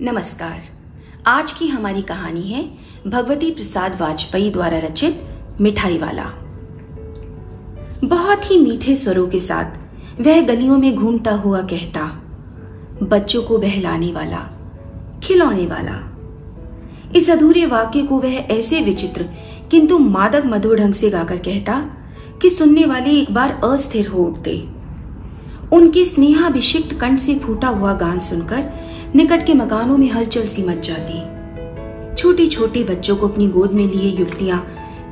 नमस्कार। आज की हमारी कहानी है भगवती प्रसाद वाजपेयी द्वारा रचित मिठाई वाला। बहुत ही मीठे स्वरों के साथ वह गलियों में घूमता हुआ कहता, बच्चों को बहलाने वाला, खिलौने वाला। इस अधूरे वाक्य को वह ऐसे विचित्र, किंतु मादक मधुर ढंग से गाकर कहता, कि सुनने वाले एक बार अस्थिर हो उठते। उनके स्नेहाभिषिक्त कंठ से फूटा हुआ गान सुनकर निकट के मकानों में हलचल सी मच जाती। छोटे छोटे बच्चों को अपनी गोद में लिए युवतियाँ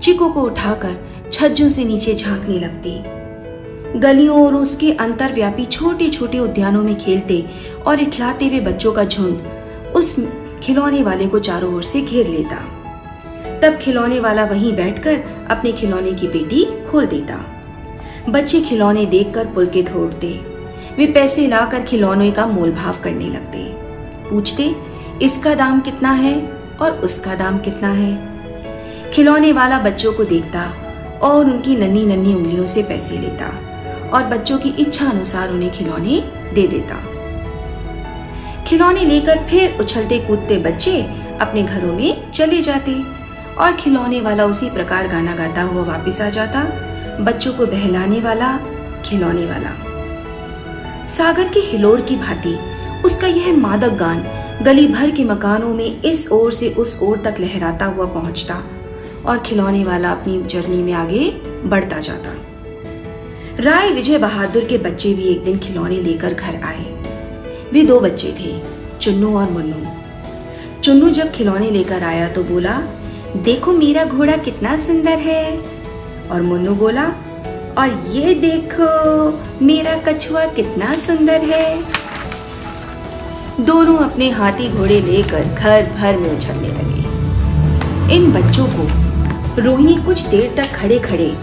चिको को उठाकर छज्जों से नीचे झांकने लगती। गलियों और उसके अंतरव्यापी छोटे छोटे उद्यानों में खेलते और इठलाते हुए बच्चों का झुंड उस खिलौने वाले को चारों ओर से घेर लेता। तब खिलौने वाला वहीं बैठकर अपने खिलौने की पेटी खोल देता। बच्चे खिलौने देखकर पुलकित हो उठते वे पैसे लाकर खिलौने का मोल भाव करने लगते। पूछते, इसका दाम कितना है और उसका दाम कितना है? खिलौने वाला बच्चों को देखता और उनकी नन्ही नन्ही उंगलियों से पैसे लेता और बच्चों की इच्छा अनुसार उन्हें खिलौने दे देता। खिलौने लेकर फिर उछलते कूदते बच्चे अपने घरों में चले जाते और खिलौने वाला उसी प्रकार गाना गाता हुआ वापस आ जाता, बच्चों को बहलाने वाला खिलौने वाला सागर के हिलोर की भांति उसका यह मादक गान गली भर के मकानों में इस ओर से उस ओर तक लहराता हुआ पहुँचता और खिलौने वाला अपनी जर्नी में आगे बढ़ता जाता। राय विजय बहादुर के बच्चे भी एक दिन खिलौने लेकर घर आए। वे दो बच्चे थे, चुन्नू और मुन्नू। चुन्नू जब खिलौने लेकर आया तो बोला, देखो मेरा घोड़ा कितना सुंदर है। और मुन्नू बोला, और ये देखो, मेरा कछुआ कितना सुंदर है। दोनों अपने हाथी घोड़े लेकर घर भर में उछलने लगे। इन बच्चों को रोहिणी कुछ देर तक खड़े खड़े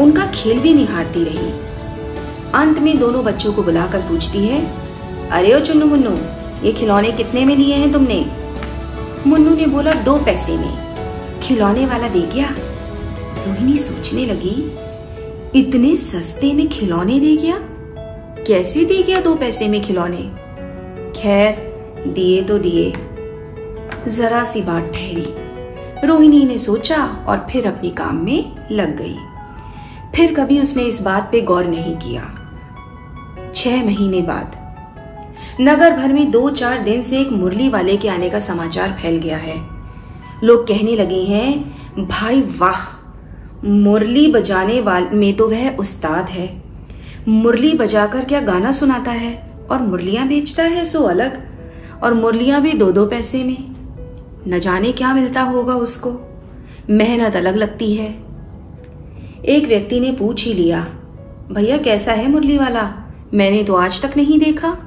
उनका खेल भी निहारती रही। अंत में दोनों बच्चों को बुलाकर पूछती है, अरे ओ चुन्नू मुन्नू, ये खिलौने कितने में लिए हैं तुमने? मुन्नू ने बोला, दो पैसे में। खिलौने वाला दे गया? रोहिणी सोचने लगी, इतने सस्ते में खिलौने दे गया? कैसे दे गया दो पैसे में खिलौने? खैर, दिए तो दिए। जरा सी बात ठहरी। रोहिणी ने सोचा और फिर अपने काम में लग गई। फिर कभी उसने इस बात पे गौर नहीं किया। छह महीने बाद। नगर भर में दो चार दिन से एक मुरली वाले के आने का समाचार फैल गया है। लोग कहने लगे हैं, भाई वाह, मुरली बजाने वाले में तो वह उस्ताद है। मुरली बजाकर क्या गाना सुनाता है? और मुरलियाँ बेचता है सो अलग। और मुरलियाँ भी दो दो पैसे में। न जाने क्या मिलता होगा उसको। मेहनत अलग लगती है। एक व्यक्ति ने पूछ ही लिया, भैया, कैसा है मुरली वाला? मैंने तो आज तक नहीं देखा।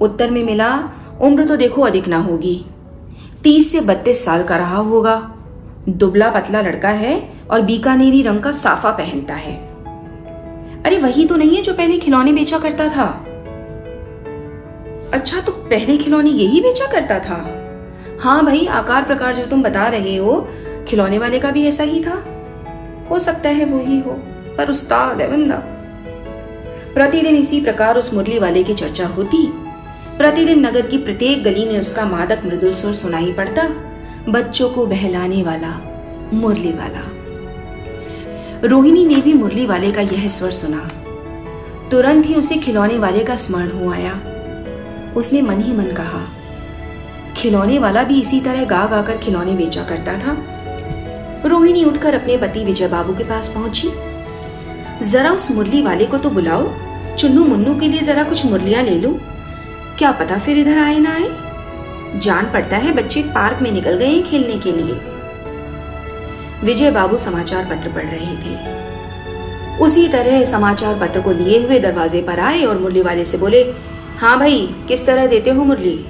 उत्तर में मिला, उम्र तो देखो अधिक ना होगी। तीस से बत्तीस साल का रहा होगा। दुबला पतला लड़का है और बीकानेरी रंग का साफा पहनता है। अरे, वही तो नहीं है जो पहले खिलौने बेचा करता था। अच्छा तो पहले खिलौने यही बेचा करता था? हाँ भाई, आकार प्रकार जो तुम बता रहे हो, खिलौने वाले का भी ऐसा ही था। हो सकता है वो ही हो, पर उस्ताद है बंदा। प्रतिदिन इसी प्रकार उस मुरली वाले की चर्चा होती। प्रतिदिन नगर की प्रत्येक गली में उसका मादक मृदुल सुर सुनाई पड़ता, बच्चों को बहलाने वाला, मुरली वाला। रोहिणी ने भी मुरली वाले का यह स्वर सुना। तुरंत ही उसे खिलौने वाले का स्मरण हो आया। उसने मन ही मन कहा, खिलौने वाला भी इसी तरह गा गा कर खिलौने बेचा करता था। रोहिणी उठकर अपने पति विजय बाबू के पास पहुँची। जरा उस मुरली वाले को तो बुलाओ, चुन्नू मुन्नू के लिए जरा कुछ मुरलियाँ ले लो। क्या पता फिर इधर आए ना आए? जान पड़ता है बच्चे पार्क में निकल गए हैं खेलने के लिए। विजय बाबू समाचार पत्र पढ़ रहे थे। उसी तरह समाचार पत्र को लिए हुए दरवाजे पर आए और मुरली वाले से बोले हाँ भाई, किस तरह देते हो मुरली?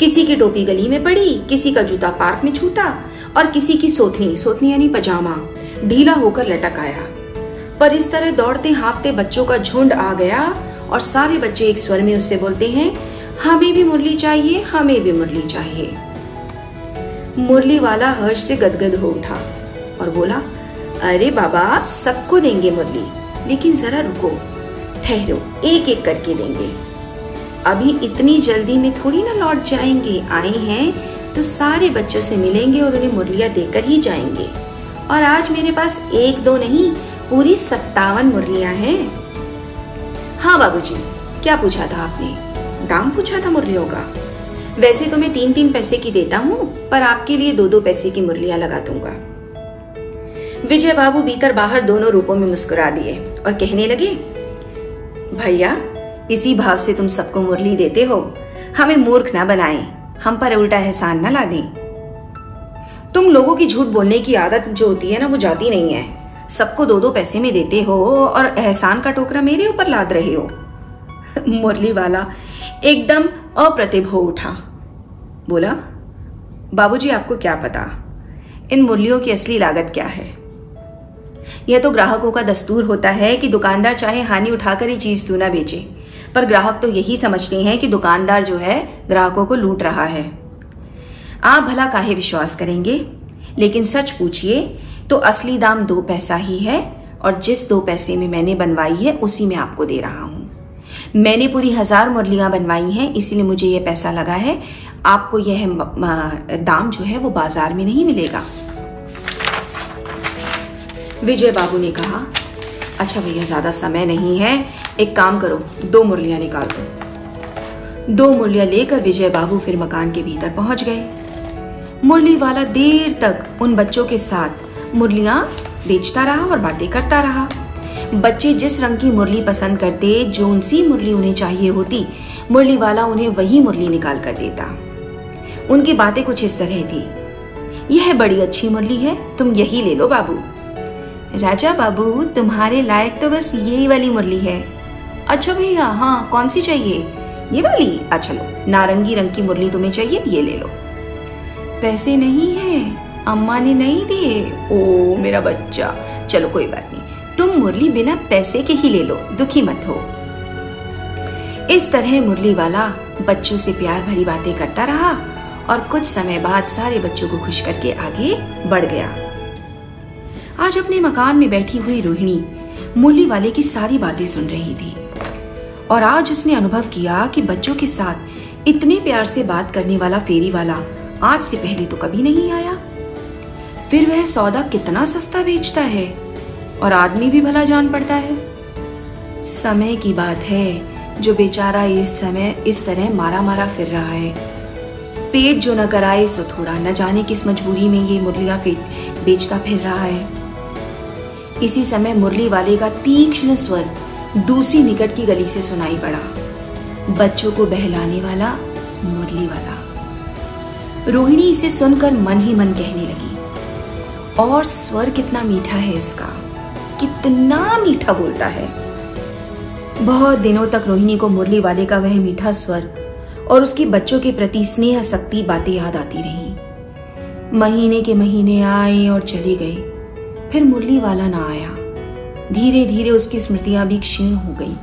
किसी की टोपी गली में पड़ी, किसी का जूता पार्क में छूटा, और किसी की सोथनी सोथनी यानी पजामा, ढीला होकर लटक आया। पर इस तरह दौड़ते हाफते बच्चों का झुंड आ गया, और सारे बच्चे एक स्वर में उससे बोलते हैं, हमें भी मुरली चाहिए, हमें भी मुरली चाहिए। मुरली वाला हर्ष से गदगद हो उठा और बोला, अरे बाबा, सबको देंगे मुरली, लेकिन जरा रुको। ठहरो एक एक करके देंगे। अभी इतनी जल्दी में थोड़ी ना लौट जाएँगे आए हैं तो सारे बच्चों से मिलेंगे और उन्हें मुरलियाँ देकर ही जाएँगे। और आज मेरे पास एक दो नहीं पूरी सत्तावन मुरलियाँ हैं। हाँ बाबूजी, क्या पूछा था आपने? दाम पूछा था मुरलियों का। वैसे तो मैं तीन तीन पैसे की देता हूँ पर आपके लिए दो दो पैसे की मुरलियाँ लगा दूँगा। विजय बाबू भीतर बाहर दोनों रूपों में मुस्कुरा दिए और कहने लगे भैया, इसी भाव से तुम सबको मुरली देते हो। हमें मूर्ख ना बनाए। हम पर उल्टा एहसान ना ला दें तुम लोगों की झूठ बोलने की आदत जो होती है ना, वो जाती नहीं है। सबको दो दो पैसे में देते हो और एहसान का टोकरा मेरे ऊपर लाद रहे हो। मुरली वाला एकदम अप्रतिभ हो उठा। बोला, बाबूजी, आपको क्या पता? इन मुरलियों की असली लागत क्या है? यह तो ग्राहकों का दस्तूर होता है कि दुकानदार चाहे हानि उठाकर ही चीज़ क्यों ना बेचे। पर ग्राहक तो यही समझते हैं कि दुकानदार जो है, ग्राहकों को लूट रहा है। आप भला काहे विश्वास करेंगे? लेकिन सच पूछिए तो असली दाम दो पैसा ही है और जिस दो पैसे में मैंने बनवाई है, उसी में आपको दे रहा हूँ। मैंने पूरी हज़ार मुरलियाँ बनवाई हैं, इसीलिए मुझे यह पैसा लगा है। आपको यह दाम जो है, वो बाज़ार में नहीं मिलेगा। विजय बाबू ने कहा अच्छा भैया, ज़्यादा समय नहीं है। एक काम करो, दो मुरलियाँ निकाल दो। दो मुरलियाँ लेकर विजय बाबू फिर मकान के भीतर पहुँच गए। मुरली वाला देर तक उन बच्चों के साथ मुरलियाँ बेचता रहा और बातें करता रहा। बच्चे जिस रंग की मुरली पसंद करते, जो सी मुरली उन्हें चाहिए होती, मुरली वाला उन्हें वही मुरली निकाल कर देता। उनकी बातें कुछ इस तरह थी। यह बड़ी अच्छी मुरली है, तुम यही ले लो बाबू। राजा बाबू, तुम्हारे लायक तो बस यही वाली मुरली है। अच्छा भैया हाँ कौन सी चाहिए? ये वाली? अच्छा लो, नारंगी रंग की मुरली तुम्हें चाहिए, ये ले लो। पैसे नहीं है, अम्मा ने नहीं दिए। ओ, मेरा बच्चा। चलो, कोई बात नहीं। तुम मुरली बिना पैसे के ही ले लो, दुखी मत हो। इस तरह मुरली वाला बच्चों से प्यार भरी बातें करता रहा और कुछ समय बाद सारे बच्चों को खुश करके आगे बढ़ गया। आज अपने मकान में बैठी हुई रोहिणी मुरली वाले की सारी बातें सुन रही थी। और आज उसने अनुभव किया कि बच्चों के साथ इतने प्यार से बात करने वाला फेरी वाला आज से पहले तो कभी नहीं आया। फिर वह सौदा कितना सस्ता बेचता है और आदमी भी भला जान पड़ता है। समय की बात है, जो बेचारा इस समय इस तरह मारा मारा फिर रहा है। पेट जो न कराए, सो थोड़ा न जाने किस मजबूरी में ये मुरलियाँ बेचता फिर रहा है। इसी समय मुरली वाले का तीक्ष्ण स्वर दूसरी निकट की गली से सुनाई पड़ा। बच्चों को बहलाने वाला मुरली वाला। रोहिणी इसे सुनकर मन ही मन कहने लगी, और स्वर कितना मीठा है इसका। कितना मीठा बोलता है। बहुत दिनों तक रोहिणी को मुरली वाले का वह मीठा स्वर और उसके बच्चों के प्रति स्नेह, शक्ति बातें याद आती रही। महीने के महीने आए और चले गए फिर मुरली वाला ना आया। धीरे धीरे उसकी स्मृतियाँ भी क्षीण हो गई।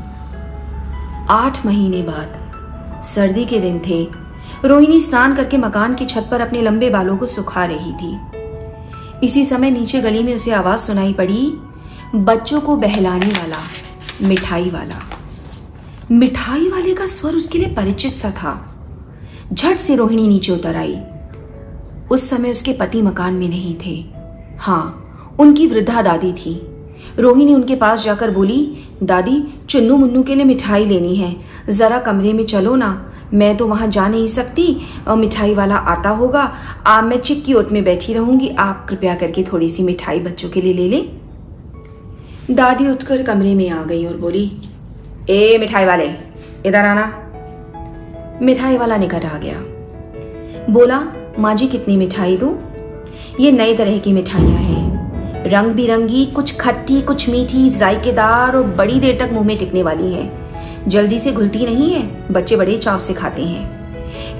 आठ महीने बाद, सर्दी के दिन थे। रोहिणी स्नान करके मकान की छत पर अपने लंबे बालों को सुखा रही थी। इसी समय नीचे गली में उसे आवाज़ सुनाई पड़ी, बच्चों को बहलाने वाला, मिठाई वाला। मिठाई वाले का स्वर उसके लिए परिचित सा था। झट से रोहिणी नीचे उतर आई। उस समय उसके पति मकान में नहीं थे। हाँ उनकी वृद्धा दादी थी। रोहिणी उनके पास जाकर बोली, दादी, चुन्नू मुन्नू के लिए मिठाई लेनी है। जरा कमरे में चलो ना। मैं तो वहाँ जा नहीं सकती और मिठाई वाला आता होगा। आप मैं चिक्की ओट में बैठी रहूँगी। आप कृपया करके थोड़ी सी मिठाई बच्चों के लिए ले लें। दादी उठकर कमरे में आ गई और बोली, ए, मिठाई वाले, इधर आना। मिठाई वाला निकट आ गया। बोला, माँ जी, कितनी मिठाई दू? ये नई तरह की मिठाइयाँ हैं। रंग बिरंगी कुछ खट्टी, कुछ मीठी, जायकेदार और बड़ी देर तक मुँह में टिकने वाली है। जल्दी से घुलती नहीं है, बच्चे बड़े चाव से खाते हैं।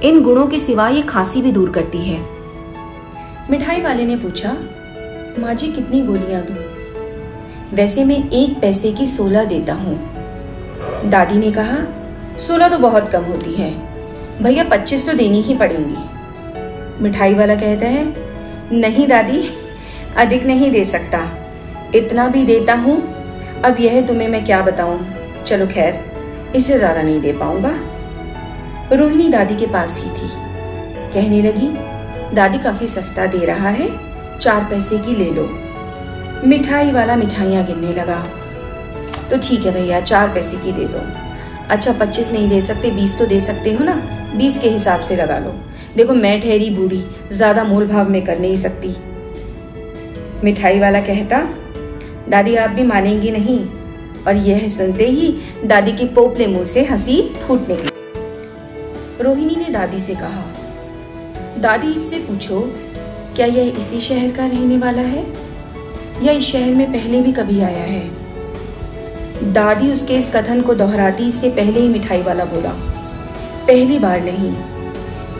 इन गुणों के सिवा ये खांसी भी दूर करती है। मिठाई वाले ने पूछा, माँ जी, कितनी गोलियाँ दू? वैसे मैं एक पैसे की सोलह देता हूँ। दादी ने कहा, सोलह तो बहुत कम होती है। भैया, पच्चीस तो देनी ही पड़ेंगी। मिठाई वाला कहता है, नहीं दादी अधिक नहीं दे सकता। इतना भी देता हूँ। अब यह तुम्हें मैं क्या बताऊँ? चलो खैर इससे ज़्यादा नहीं दे पाऊँगा। रोहिणी दादी के पास ही थी। कहने लगी, दादी काफ़ी सस्ता दे रहा है, चार पैसे की ले लो। मिठाई वाला मिठाइयाँ गिनने लगा। तो ठीक है भैया, चार पैसे की दे दो। अच्छा पच्चीस नहीं दे सकते, बीस तो दे सकते हो ना? बीस के हिसाब से लगा लो। देखो, मैं ठहरी बूढ़ी, ज़्यादा मोल भाव में कर नहीं सकती। मिठाई वाला कहता, दादी, आप भी मानेंगी नहीं। और यह सुनते ही दादी के पोपले मुँह से हँसी फूटने लगी रोहिणी ने दादी से कहा, दादी, इससे पूछो, क्या यह इसी शहर का रहने वाला है? या इस शहर में पहले भी कभी आया है? दादी उसके इस कथन को दोहराती, इससे पहले ही मिठाई वाला बोला, पहली बार नहीं,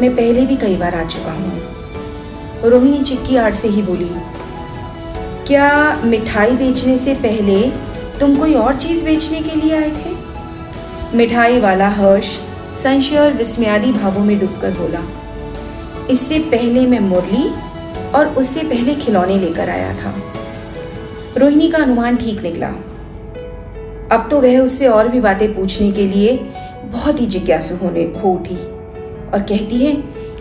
मैं पहले भी कई बार आ चुका हूँ। रोहिणी चिक्की आड़ से ही बोली क्या मिठाई बेचने से पहले तुम कोई और चीज़ बेचने के लिए आए थे? मिठाई वाला हर्ष संशय और विस्मयादी भावों में डूबकर बोला, इससे पहले मैं मुरली और उससे पहले खिलौने लेकर आया था। रोहिणी का अनुमान ठीक निकला। अब तो वह उससे और भी बातें पूछने के लिए बहुत ही जिज्ञासु होने, हो उठी और कहती है,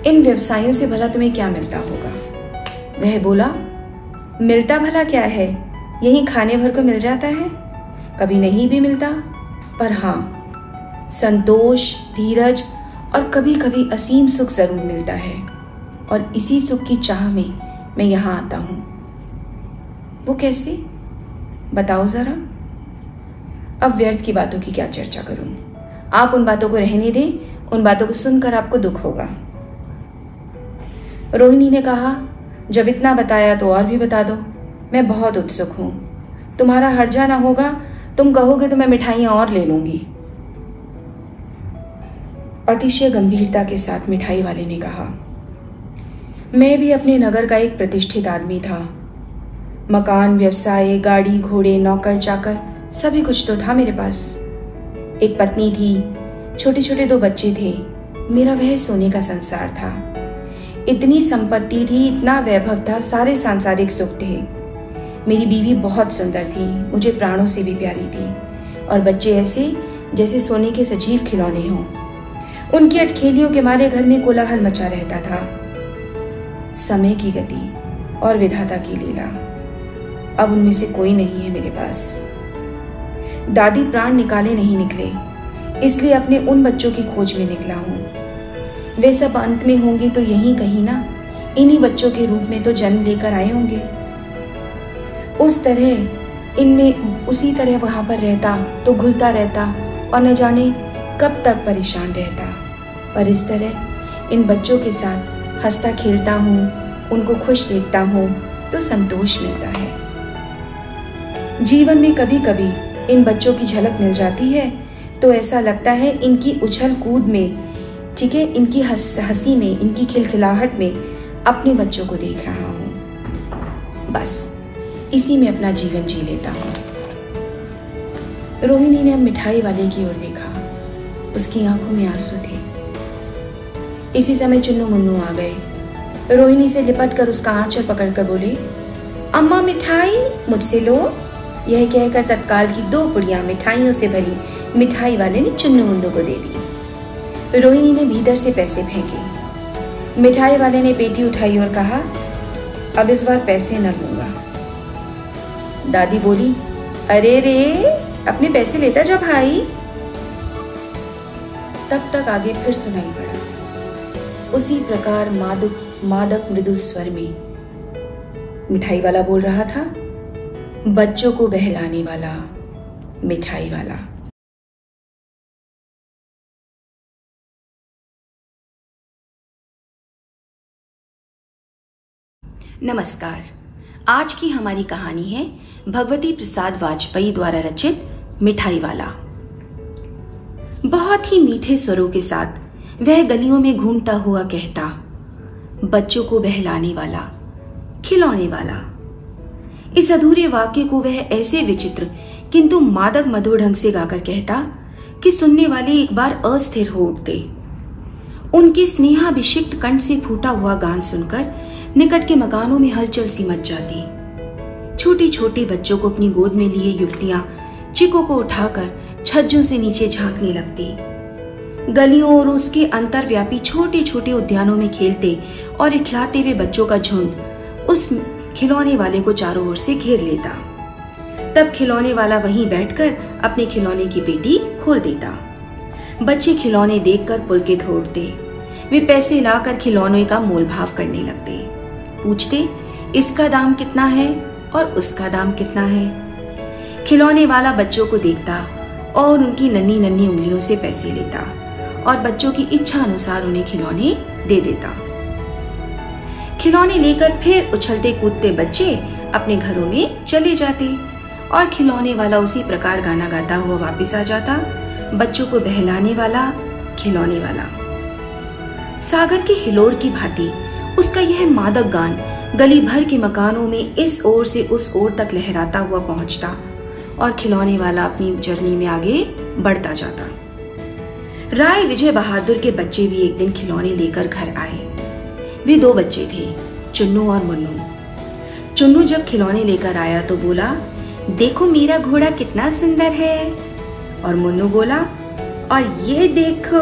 इन व्यवसायों से भला तुम्हें क्या मिलता होगा? वह बोला मिलता भला क्या है? यही खाने भर को मिल जाता है? कभी नहीं भी मिलता। पर हाँ संतोष, धीरज और कभी कभी असीम सुख ज़रूर मिलता है। और इसी सुख की चाह में मैं यहाँ आता हूँ। वो कैसे? बताओ जरा। अब व्यर्थ की बातों की क्या चर्चा करूँ? आप उन बातों को रहने दें, उन बातों को सुनकर आपको दुख होगा। रोहिणी ने कहा जब इतना बताया तो और भी बता दो। मैं बहुत उत्सुक हूँ। तुम्हारा हर्जा ना होगा। तुम कहोगे तो मैं मिठाइयाँ और ले लूँगी। अतिशय गंभीरता के साथ मिठाई वाले ने कहा, मैं भी अपने नगर का एक प्रतिष्ठित आदमी था। मकान, व्यवसाय, गाड़ी, घोड़े, नौकर, चाकर, सभी कुछ तो था मेरे पास। एक पत्नी थी छोटे छोटे दो बच्चे थे। मेरा वह सोने का संसार था। इतनी संपत्ति थी, इतना वैभव था, सारे सांसारिक सुख थे। मेरी बीवी बहुत सुंदर थी, मुझे प्राणों से भी प्यारी थी। और बच्चे ऐसे, जैसे सोने के सजीव खिलौने हों। उनकी अटखेलियों के मारे घर में कोलाहल मचा रहता था। समय की गति और विधाता की लीला। अब उनमें से कोई नहीं है मेरे पास। दादी प्राण निकाले नहीं निकले, इसलिए अपने उन बच्चों की खोज में निकला हूँ। वे सब अंत में होंगे तो यहीं कहीं ना। इन्हीं बच्चों के रूप में तो जन्म लेकर आए होंगे। उस तरह, इनमें उसी तरह वहाँ पर रहता तो घुलता रहता, और न जाने कब तक परेशान रहता। पर इस तरह, इन बच्चों के साथ हंसता खेलता हूँ, उनको खुश देखता हूँ तो संतोष मिलता है। जीवन में कभी कभी इन बच्चों की झलक मिल जाती है तो ऐसा लगता है इनकी उछल कूद में ठीक है? इनकी हँसी में, इनकी खिलखिलाहट में अपने बच्चों को देख रहा हूँ। बस, इसी में अपना जीवन जी लेता हूँ। रोहिणी ने मिठाई वाले की ओर देखा। उसकी आँखों में आँसू थे। इसी समय चुन्नू मुन्नू आ गए। रोहिणी से लिपट कर उसका आंचल पकड़कर बोले, अम्मा, मिठाई? मुझसे लो। यह कहकर तत्काल की दो पुड़िया मिठाइयों से भरी मिठाई वाले ने चुन्नू मुन्नू को दे दी। रोहिणी ने भीतर से पैसे फेंके। मिठाई वाले ने पेटी उठाई और कहा, अब इस बार पैसे न लूँगा। दादी बोली, अरे रे, अपने पैसे लेता जा भाई। तब तक आगे फिर सुनाई पड़ा। उसी प्रकार मादक मादक मृदु स्वर में मिठाई वाला बोल रहा था, बच्चों को बहलाने वाला, मिठाई वाला। नमस्कार। आज की हमारी कहानी है भगवती प्रसाद वाजपेयी द्वारा रचित मिठाई वाला बहुत ही मीठे स्वरों के साथ वह गलियों में घूमता हुआ कहता, बच्चों को बहलाने वाला, खिलौने वाला। इस अधूरे वाक्य को वह ऐसे विचित्र, किंतु मादक मधुर ढंग से गाकर कहता, कि सुनने वाले एक बार अस्थिर हो उठते। उनके स्नेहाभिषिक्त कंठ से फूटा हुआ गान सुनकर निकट के मकानों में हलचल सी मच जाती। छोटे छोटे बच्चों को अपनी गोद में लिए युवतियाँ चिको को उठाकर छज्जों से नीचे झांकने लगती। गलियों और उसके अंतरव्यापी छोटे छोटे उद्यानों में खेलते और इठलाते हुए बच्चों का झुंड उस खिलौने वाले को चारों ओर से घेर लेता। तब खिलौने वाला वहीं बैठकर अपने खिलौने की पेटी खोल देता। बच्चे खिलौने देखकर पुलकित होते वे पैसे लाकर खिलौने का मोल भाव करने लगते। पूछते, इसका दाम कितना है और उसका दाम कितना है? खिलौने वाला बच्चों को देखता और उनकी नन्ही नन्ही उंगलियों से पैसे लेता और बच्चों की इच्छा अनुसार उन्हें खिलौने दे देता। खिलौने लेकर फिर उछलते कूदते बच्चे अपने घरों में चले जाते और खिलौने वाला उसी प्रकार गाना गाता हुआ वापस आ जाता, बच्चों को बहलाने वाला, खिलौने वाला। सागर के हिलोर की भांति उसका यह मादक गान गली भर के मकानों में इस ओर से उस ओर तक लहराता हुआ पहुँचता और खिलौने वाला अपनी जर्नी में आगे बढ़ता जाता। राय विजय बहादुर के बच्चे भी एक दिन खिलौने लेकर घर आए। वे दो बच्चे थे, चुन्नू और मुन्नू। चुन्नू जब खिलौने लेकर आया तो बोला, देखो मेरा घोड़ा कितना सुंदर है। और मुन्नू बोला, और ये देखो,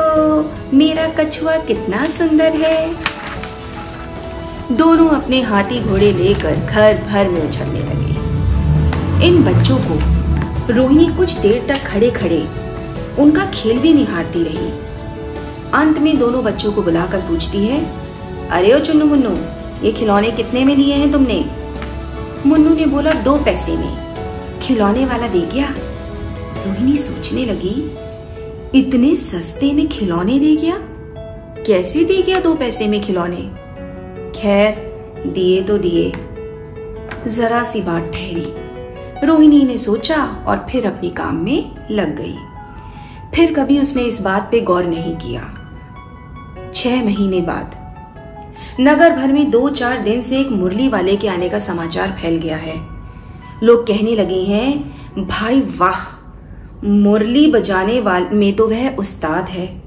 मेरा कछुआ कितना सुंदर है। दोनों अपने हाथी घोड़े लेकर घर भर में उछलने लगे। इन बच्चों को रोहिणी कुछ देर तक खड़े खड़े, उनका खेल भी निहारती रही। अंत में दोनों बच्चों को बुलाकर पूछती है, अरे ओ चुन्नू मुन्नू, ये खिलौने कितने में लिए हैं तुमने? मुन्नू ने बोला, दो पैसे में। खिलौने वाला दे गया? रोहिणी सोचने लगी, इतने सस्ते में खिलौने दे गया? कैसे दे गया दो पैसे में खिलौने? खैर, दिए तो दिए। जरा सी बात ठहरी। रोहिणी ने सोचा और फिर अपने काम में लग गई। फिर कभी उसने इस बात पे गौर नहीं किया। छह महीने बाद। नगर भर में दो चार दिन से एक मुरली वाले के आने का समाचार फैल गया है। लोग कहने लगे हैं, भाई वाह, मुरली बजाने वाल में तो वह उस्ताद है।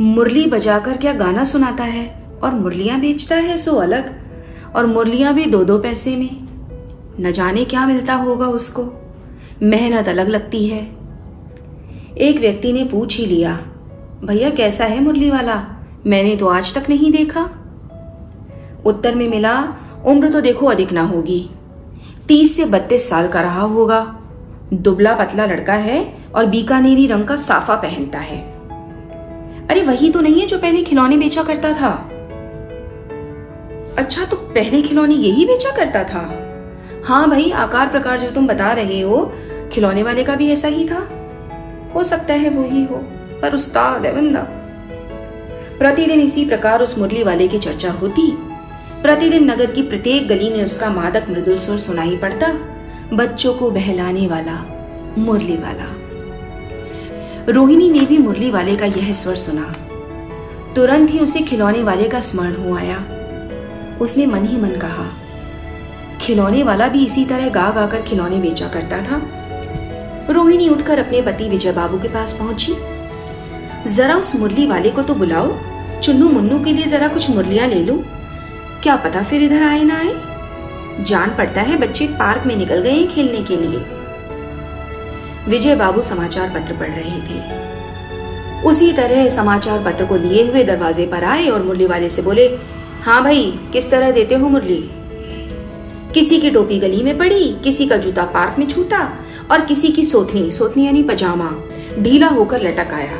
मुरली बजाकर क्या गाना सुनाता है? और मुरलियाँ बेचता है सो अलग। और मुरलियाँ भी दो दो पैसे में। न जाने क्या मिलता होगा उसको। मेहनत अलग लगती है। एक व्यक्ति ने पूछ ही लिया, भैया, कैसा है मुरली वाला? मैंने तो आज तक नहीं देखा। उत्तर में मिला, उम्र तो देखो अधिक ना होगी। तीस से बत्तीस साल का रहा होगा। दुबला पतला लड़का है और बीकानेरी रंग का साफा पहनता है। अरे, वही तो नहीं है जो पहले खिलौने बेचा करता था। अच्छा तो पहले खिलौने यही बेचा करता था? हाँ भाई, आकार प्रकार जो तुम बता रहे हो, खिलौने वाले का भी ऐसा ही था। हो सकता है वो ही हो, पर उस्ताद है बंदा। प्रतिदिन इसी प्रकार उस मुरली वाले की चर्चा होती। प्रतिदिन नगर की प्रत्येक गली में उसका मादक मृदुल सुर सुनाई पड़ता, बच्चों को बहलाने वाला, मुरली वाला। रोहिणी ने भी मुरली वाले का यह स्वर सुना। तुरंत ही उसे खिलौने वाले का स्मरण हो आया। उसने मन ही मन कहा, खिलौने वाला भी इसी तरह गा गा कर खिलौने बेचा करता था। रोहिणी उठकर अपने पति विजय बाबू के पास पहुँची। जरा उस मुरली वाले को तो बुलाओ, चुन्नू मुन्नू के लिए जरा कुछ मुरलियाँ ले लो। क्या पता फिर इधर आए ना आए? जान पड़ता है बच्चे पार्क में निकल गए खेलने के लिए। विजय बाबू समाचार पत्र पढ़ रहे थे। उसी तरह समाचार पत्र को लिए हुए दरवाजे पर आए और मुरली वाले से बोले हाँ भाई, किस तरह देते हो मुरली? किसी की टोपी गली में पड़ी, किसी का जूता पार्क में छूटा और किसी की सोथनी सोथनी यानी पजामा ढीला होकर लटक आया।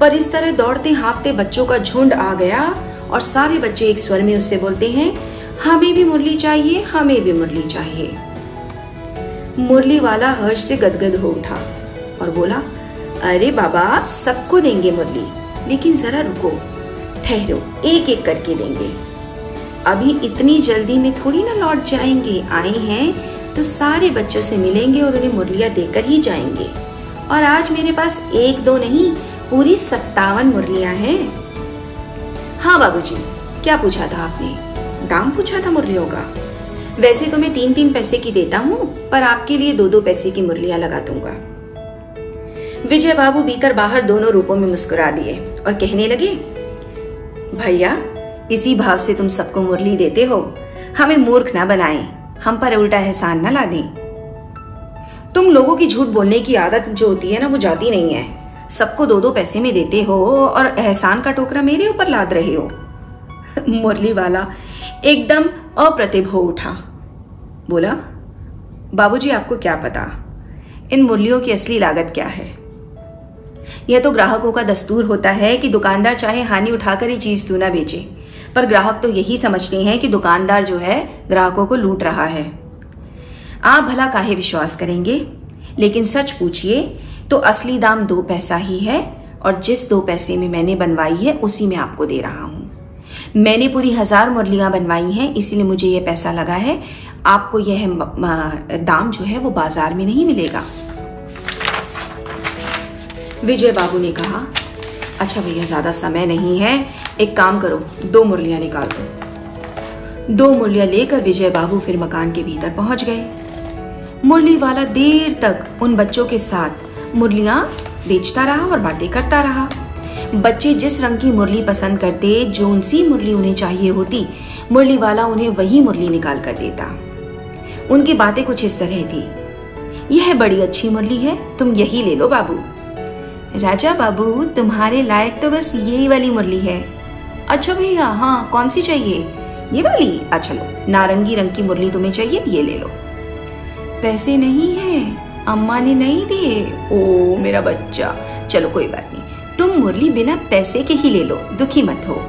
पर इस तरह दौड़ते हाफते बच्चों का झुंड आ गया और सारे बच्चे एक स्वर में उससे बोलते हैं, हमें भी मुरली चाहिए, हमें भी मुरली चाहिए। मुरली वाला हर्ष से गदगद हो उठा और बोला, अरे बाबा, सबको देंगे मुरली, लेकिन जरा रुको। ठहरो एक एक करके देंगे अभी इतनी जल्दी में थोड़ी ना लौट जाएँगे आए हैं तो सारे बच्चों से मिलेंगे और उन्हें मुरलियाँ देकर ही जाएँगे। और आज मेरे पास एक दो नहीं पूरी सत्तावन मुरलियाँ हैं। हाँ बाबूजी, क्या पूछा था आपने? दाम पूछा था मुरलियों का। वैसे तो मैं तीन तीन पैसे की देता हूँ पर आपके लिए दो दो पैसे की मुरलियाँ लगा दूँगा। विजय बाबू भीतर बाहर दोनों रूपों में मुस्कुरा दिए और कहने लगे भैया, इसी भाव से तुम सबको मुरली देते हो। हमें मूर्ख ना बनाए। हम पर उल्टा एहसान ना ला दें तुम लोगों की झूठ बोलने की आदत जो होती है ना, वो जाती नहीं है। सबको दो दो पैसे में देते हो और एहसान का टोकरा मेरे ऊपर लाद रहे हो। मुरली वाला एकदम अप्रतिभ हो उठा। बोला, बाबूजी, आपको क्या पता? इन मुरलियों की असली लागत क्या है? यह तो ग्राहकों का दस्तूर होता है कि दुकानदार चाहे हानि उठाकर ही चीज़ क्यों ना बेचे। पर ग्राहक तो यही समझते हैं कि दुकानदार जो है, ग्राहकों को लूट रहा है। आप भला काहे विश्वास करेंगे? लेकिन सच पूछिए तो असली दाम दो पैसा ही है, और जिस दो पैसे में मैंने बनवाई है, उसी में आपको दे रहा हूँ। मैंने पूरी हज़ार मुरलियाँ बनवाई हैं, इसीलिए मुझे यह पैसा लगा है। आपको यह दाम जो है, वो बाज़ार में नहीं मिलेगा। विजय बाबू ने कहा अच्छा भैया, ज़्यादा समय नहीं है। एक काम करो, दो मुरलियाँ निकाल दो। दो मुरलियाँ लेकर विजय बाबू फिर मकान के भीतर पहुँच गए। मुरली वाला देर तक उन बच्चों के साथ मुरलियाँ बेचता रहा और बातें करता रहा। बच्चे जिस रंग की मुरली पसंद करते, जो सी मुरली उन्हें चाहिए होती, मुरली वाला उन्हें वही मुरली निकाल कर देता। उनकी बातें कुछ इस तरह थी। यह बड़ी अच्छी मुरली है, तुम यही ले लो बाबू। राजा बाबू, तुम्हारे लायक तो बस यही वाली मुरली है। अच्छा भैया हाँ कौन सी चाहिए? ये वाली? अच्छा लो, नारंगी रंग की मुरली तुम्हें चाहिए, ये ले लो। पैसे नहीं है, अम्मा ने नहीं दिए। ओ, मेरा बच्चा। चलो, कोई बात नहीं। तुम मुरली बिना पैसे के ही ले लो, दुखी मत हो।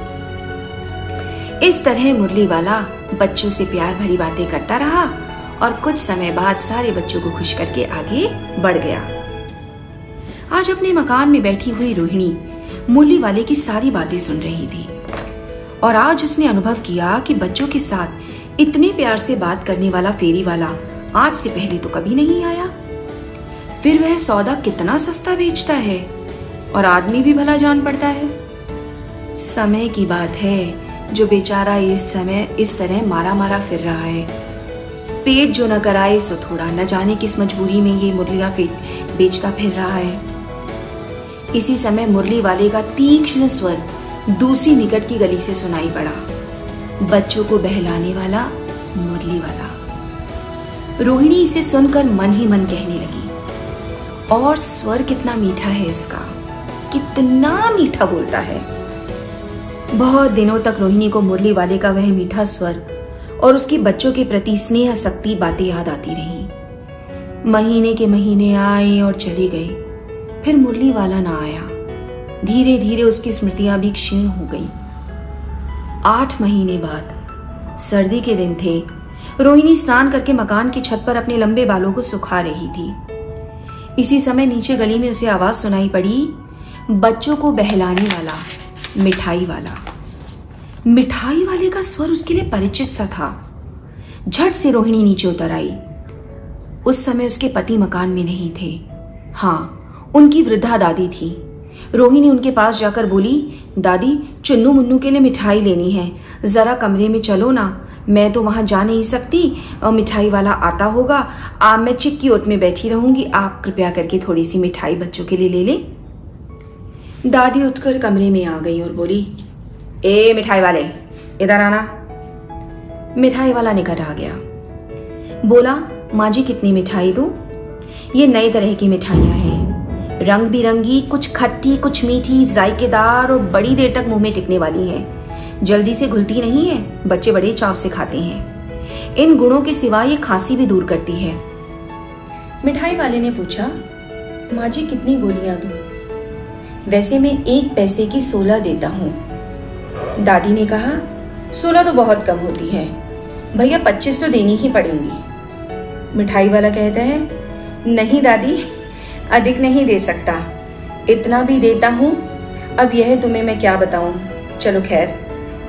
इस तरह मुरली वाला बच्चों से प्यार भरी बातें करता रहा और कुछ समय बाद सारे बच्चों को खुश करके आगे बढ़ गया। आज अपने मकान में बैठी हुई रोहिणी मुरली वाले की सारी बातें सुन रही थी। और आज उसने अनुभव किया कि बच्चों के साथ इतने प्यार से बात करने वाला फेरी वाला आज से पहले तो कभी नहीं आया। फिर वह सौदा कितना सस्ता बेचता है और आदमी भी भला जान पड़ता है। समय की बात है जो बेचारा इस समय इस तरह मारा मारा फिर रहा है। पेट जो न कराए सो थोड़ा न जाने किस मजबूरी में ये मुरलियाँ बेचता फिर रहा है। इसी समय मुरली वाले का तीक्ष्ण स्वर दूसरी निकट की गली से सुनाई पड़ा। बच्चों को बहलाने वाला मुरली वाला रोहिणी इसे सुनकर मन ही मन कहने लगी, और स्वर कितना मीठा है इसका। कितना मीठा बोलता है। बहुत दिनों तक रोहिणी को मुरली वाले का वह मीठा स्वर और उसकी बच्चों के प्रति स्नेह शक्ति बातें याद आती रही। महीने के महीने आए और चले गए। फिर मुरली वाला ना आया। धीरे धीरे उसकी स्मृतियाँ भी क्षीण हो गई। आठ महीने बाद, सर्दी के दिन थे। रोहिणी स्नान करके मकान की छत पर अपने लंबे बालों को सुखा रही थी। इसी समय नीचे गली में उसे आवाज़ सुनाई पड़ी, बच्चों को बहलाने वाला, मिठाई वाला। मिठाई वाले का स्वर उसके लिए परिचित सा था। झट से रोहिणी नीचे उतर आई। उस समय उसके पति मकान में नहीं थे। हाँ उनकी वृद्धा दादी थी। रोहिणी उनके पास जाकर बोली, दादी, चुन्नू मुन्नू के लिए मिठाई लेनी है। जरा कमरे में चलो ना। मैं तो वहाँ जा नहीं सकती, और मिठाई वाला आता होगा। आप मैं चिक्की ओट में बैठी रहूँगी। आप कृपया करके थोड़ी सी मिठाई बच्चों के लिए ले लें। दादी उठकर कमरे में आ गई और बोली, ए, मिठाई वाले, इधर आना। मिठाई वाला निकट आ गया। बोला, माँ जी, कितनी मिठाई दू? ये नई तरह की मिठाइयाँ रंग बिरंगी कुछ खट्टी, कुछ मीठी, जायकेदार और बड़ी देर तक मुँह में टिकने वाली है। जल्दी से घुलती नहीं है, बच्चे बड़े चाव से खाते हैं। इन गुणों के सिवा ये खांसी भी दूर करती है। मिठाई वाले ने पूछा, माँ जी, कितनी गोलियाँ दू? वैसे मैं एक पैसे की सोलह देता हूँ। दादी ने कहा सोलह तो बहुत कम होती है। भैया, पच्चीस तो देनी ही पड़ेंगी। मिठाई वाला कहता है, नहीं दादी अधिक नहीं दे सकता। इतना भी देता हूँ। अब यह तुम्हें मैं क्या बताऊँ? चलो खैर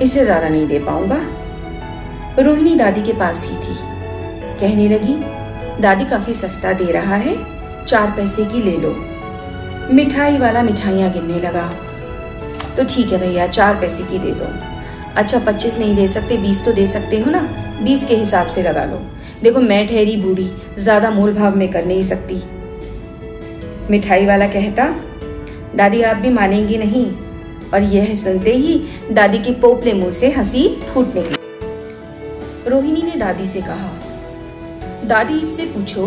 इससे ज़्यादा नहीं दे पाऊँगा। रोहिणी दादी के पास ही थी। कहने लगी, दादी काफ़ी सस्ता दे रहा है, चार पैसे की ले लो। मिठाई वाला मिठाइयाँ गिनने लगा। तो ठीक है भैया, चार पैसे की दे दो। अच्छा पच्चीस नहीं दे सकते, बीस तो दे सकते हो ना? बीस के हिसाब से लगा लो। देखो, मैं ठहरी बूढ़ी, ज़्यादा मोल भाव में कर नहीं सकती। मिठाई वाला कहता, दादी, आप भी मानेंगी नहीं। और यह सुनते ही दादी के पोपले मुँह से हँसी फूट निकली। रोहिणी ने दादी से कहा, दादी, इससे पूछो,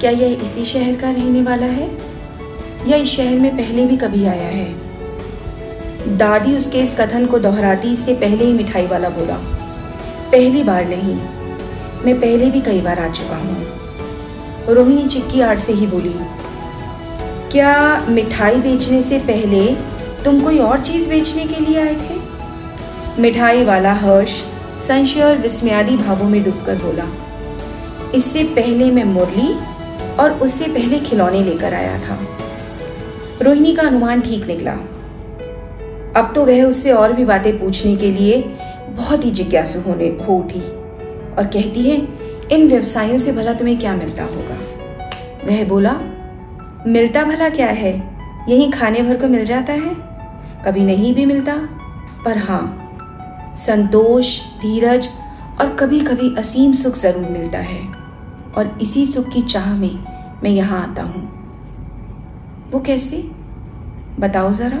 क्या यह इसी शहर का रहने वाला है? या इस शहर में पहले भी कभी आया है? दादी उसके इस कथन को दोहराती, इससे पहले ही मिठाई वाला बोला, पहली बार नहीं, मैं पहले भी कई बार आ चुका हूँ। रोहिणी चिक्की आड़ से ही बोली क्या मिठाई बेचने से पहले तुम कोई और चीज़ बेचने के लिए आए थे? मिठाई वाला हर्ष संशय और विस्मयादी भावों में डूबकर बोला, इससे पहले मैं मुरली और उससे पहले खिलौने लेकर आया था। रोहिणी का अनुमान ठीक निकला। अब तो वह उससे और भी बातें पूछने के लिए बहुत ही जिज्ञासु होने, हो उठी और कहती है, इन व्यवसायों से भला तुम्हें क्या मिलता होगा? वह बोला मिलता भला क्या है? यही खाने भर को मिल जाता है? कभी नहीं भी मिलता? पर हाँ संतोष, धीरज और कभी कभी असीम सुख ज़रूर मिलता है। और इसी सुख की चाह में मैं यहाँ आता हूँ। वो कैसे? बताओ जरा।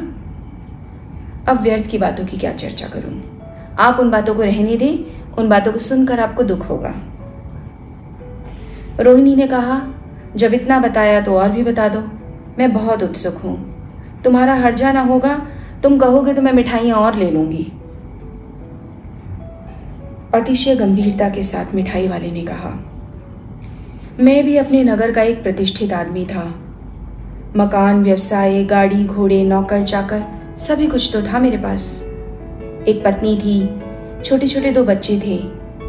अब व्यर्थ की बातों की क्या चर्चा करूँ? आप उन बातों को रहने दें, उन बातों को सुनकर आपको दुख होगा। रोहिणी ने कहा जब इतना बताया तो और भी बता दो। मैं बहुत उत्सुक हूँ। तुम्हारा हर्जा ना होगा। तुम कहोगे तो मैं मिठाइयाँ और ले लूँगी। अतिशय गंभीरता के साथ मिठाई वाले ने कहा, मैं भी अपने नगर का एक प्रतिष्ठित आदमी था। मकान, व्यवसाय, गाड़ी, घोड़े, नौकर, चाकर, सभी कुछ तो था मेरे पास। एक पत्नी थी छोटे छोटे दो बच्चे थे।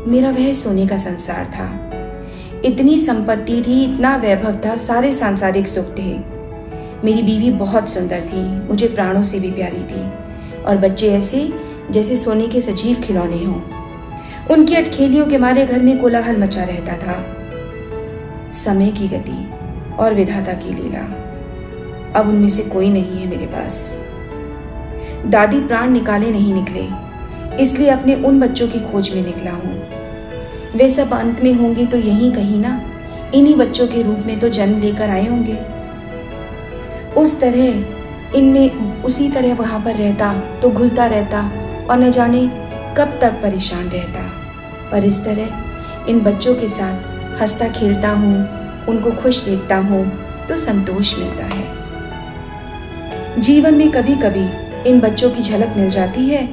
मेरा वह सोने का संसार था। इतनी संपत्ति थी, इतना वैभव था, सारे सांसारिक सुख थे। मेरी बीवी बहुत सुंदर थी, मुझे प्राणों से भी प्यारी थी। और बच्चे ऐसे, जैसे सोने के सजीव खिलौने हों। उनकी अटखेलियों के मारे घर में कोलाहल मचा रहता था। समय की गति और विधाता की लीला। अब उनमें से कोई नहीं है मेरे पास। दादी प्राण निकाले नहीं निकले, इसलिए अपने उन बच्चों की खोज में निकला हूँ। वे सब अंत में होंगे तो यहीं कहीं ना? इन्हीं बच्चों के रूप में तो जन्म लेकर आए होंगे। उस तरह, इनमें उसी तरह वहाँ पर रहता तो घुलता रहता, और न जाने कब तक परेशान रहता। पर इस तरह, इन बच्चों के साथ हंसता खेलता हूँ, उनको खुश देखता हूँ तो संतोष मिलता है। जीवन में कभी कभी इन बच्चों की झलक मिल जाती है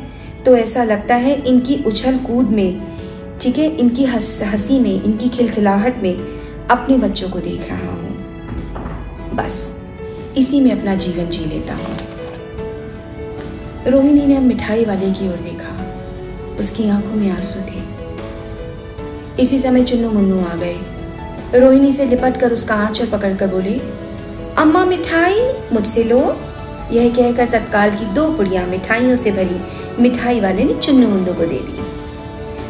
तो ऐसा लगता है इनकी उछल कूद में ठीक है, इनकी हँसी में, इनकी खिलखिलाहट में अपने बच्चों को देख रहा हूँ। बस, इसी में अपना जीवन जी लेता हूँ। रोहिणी ने मिठाई वाले की ओर देखा। उसकी आँखों में आँसू थे। इसी समय चुन्नू मुन्नू आ गए। रोहिणी से लिपट कर उसका आंचल पकड़कर बोले, अम्मा, मिठाई? मुझसे लो। यह कहकर तत्काल की दो पुड़िया मिठाइयों से भरी मिठाई वाले ने चुन्नू मुन्नू को दे दी।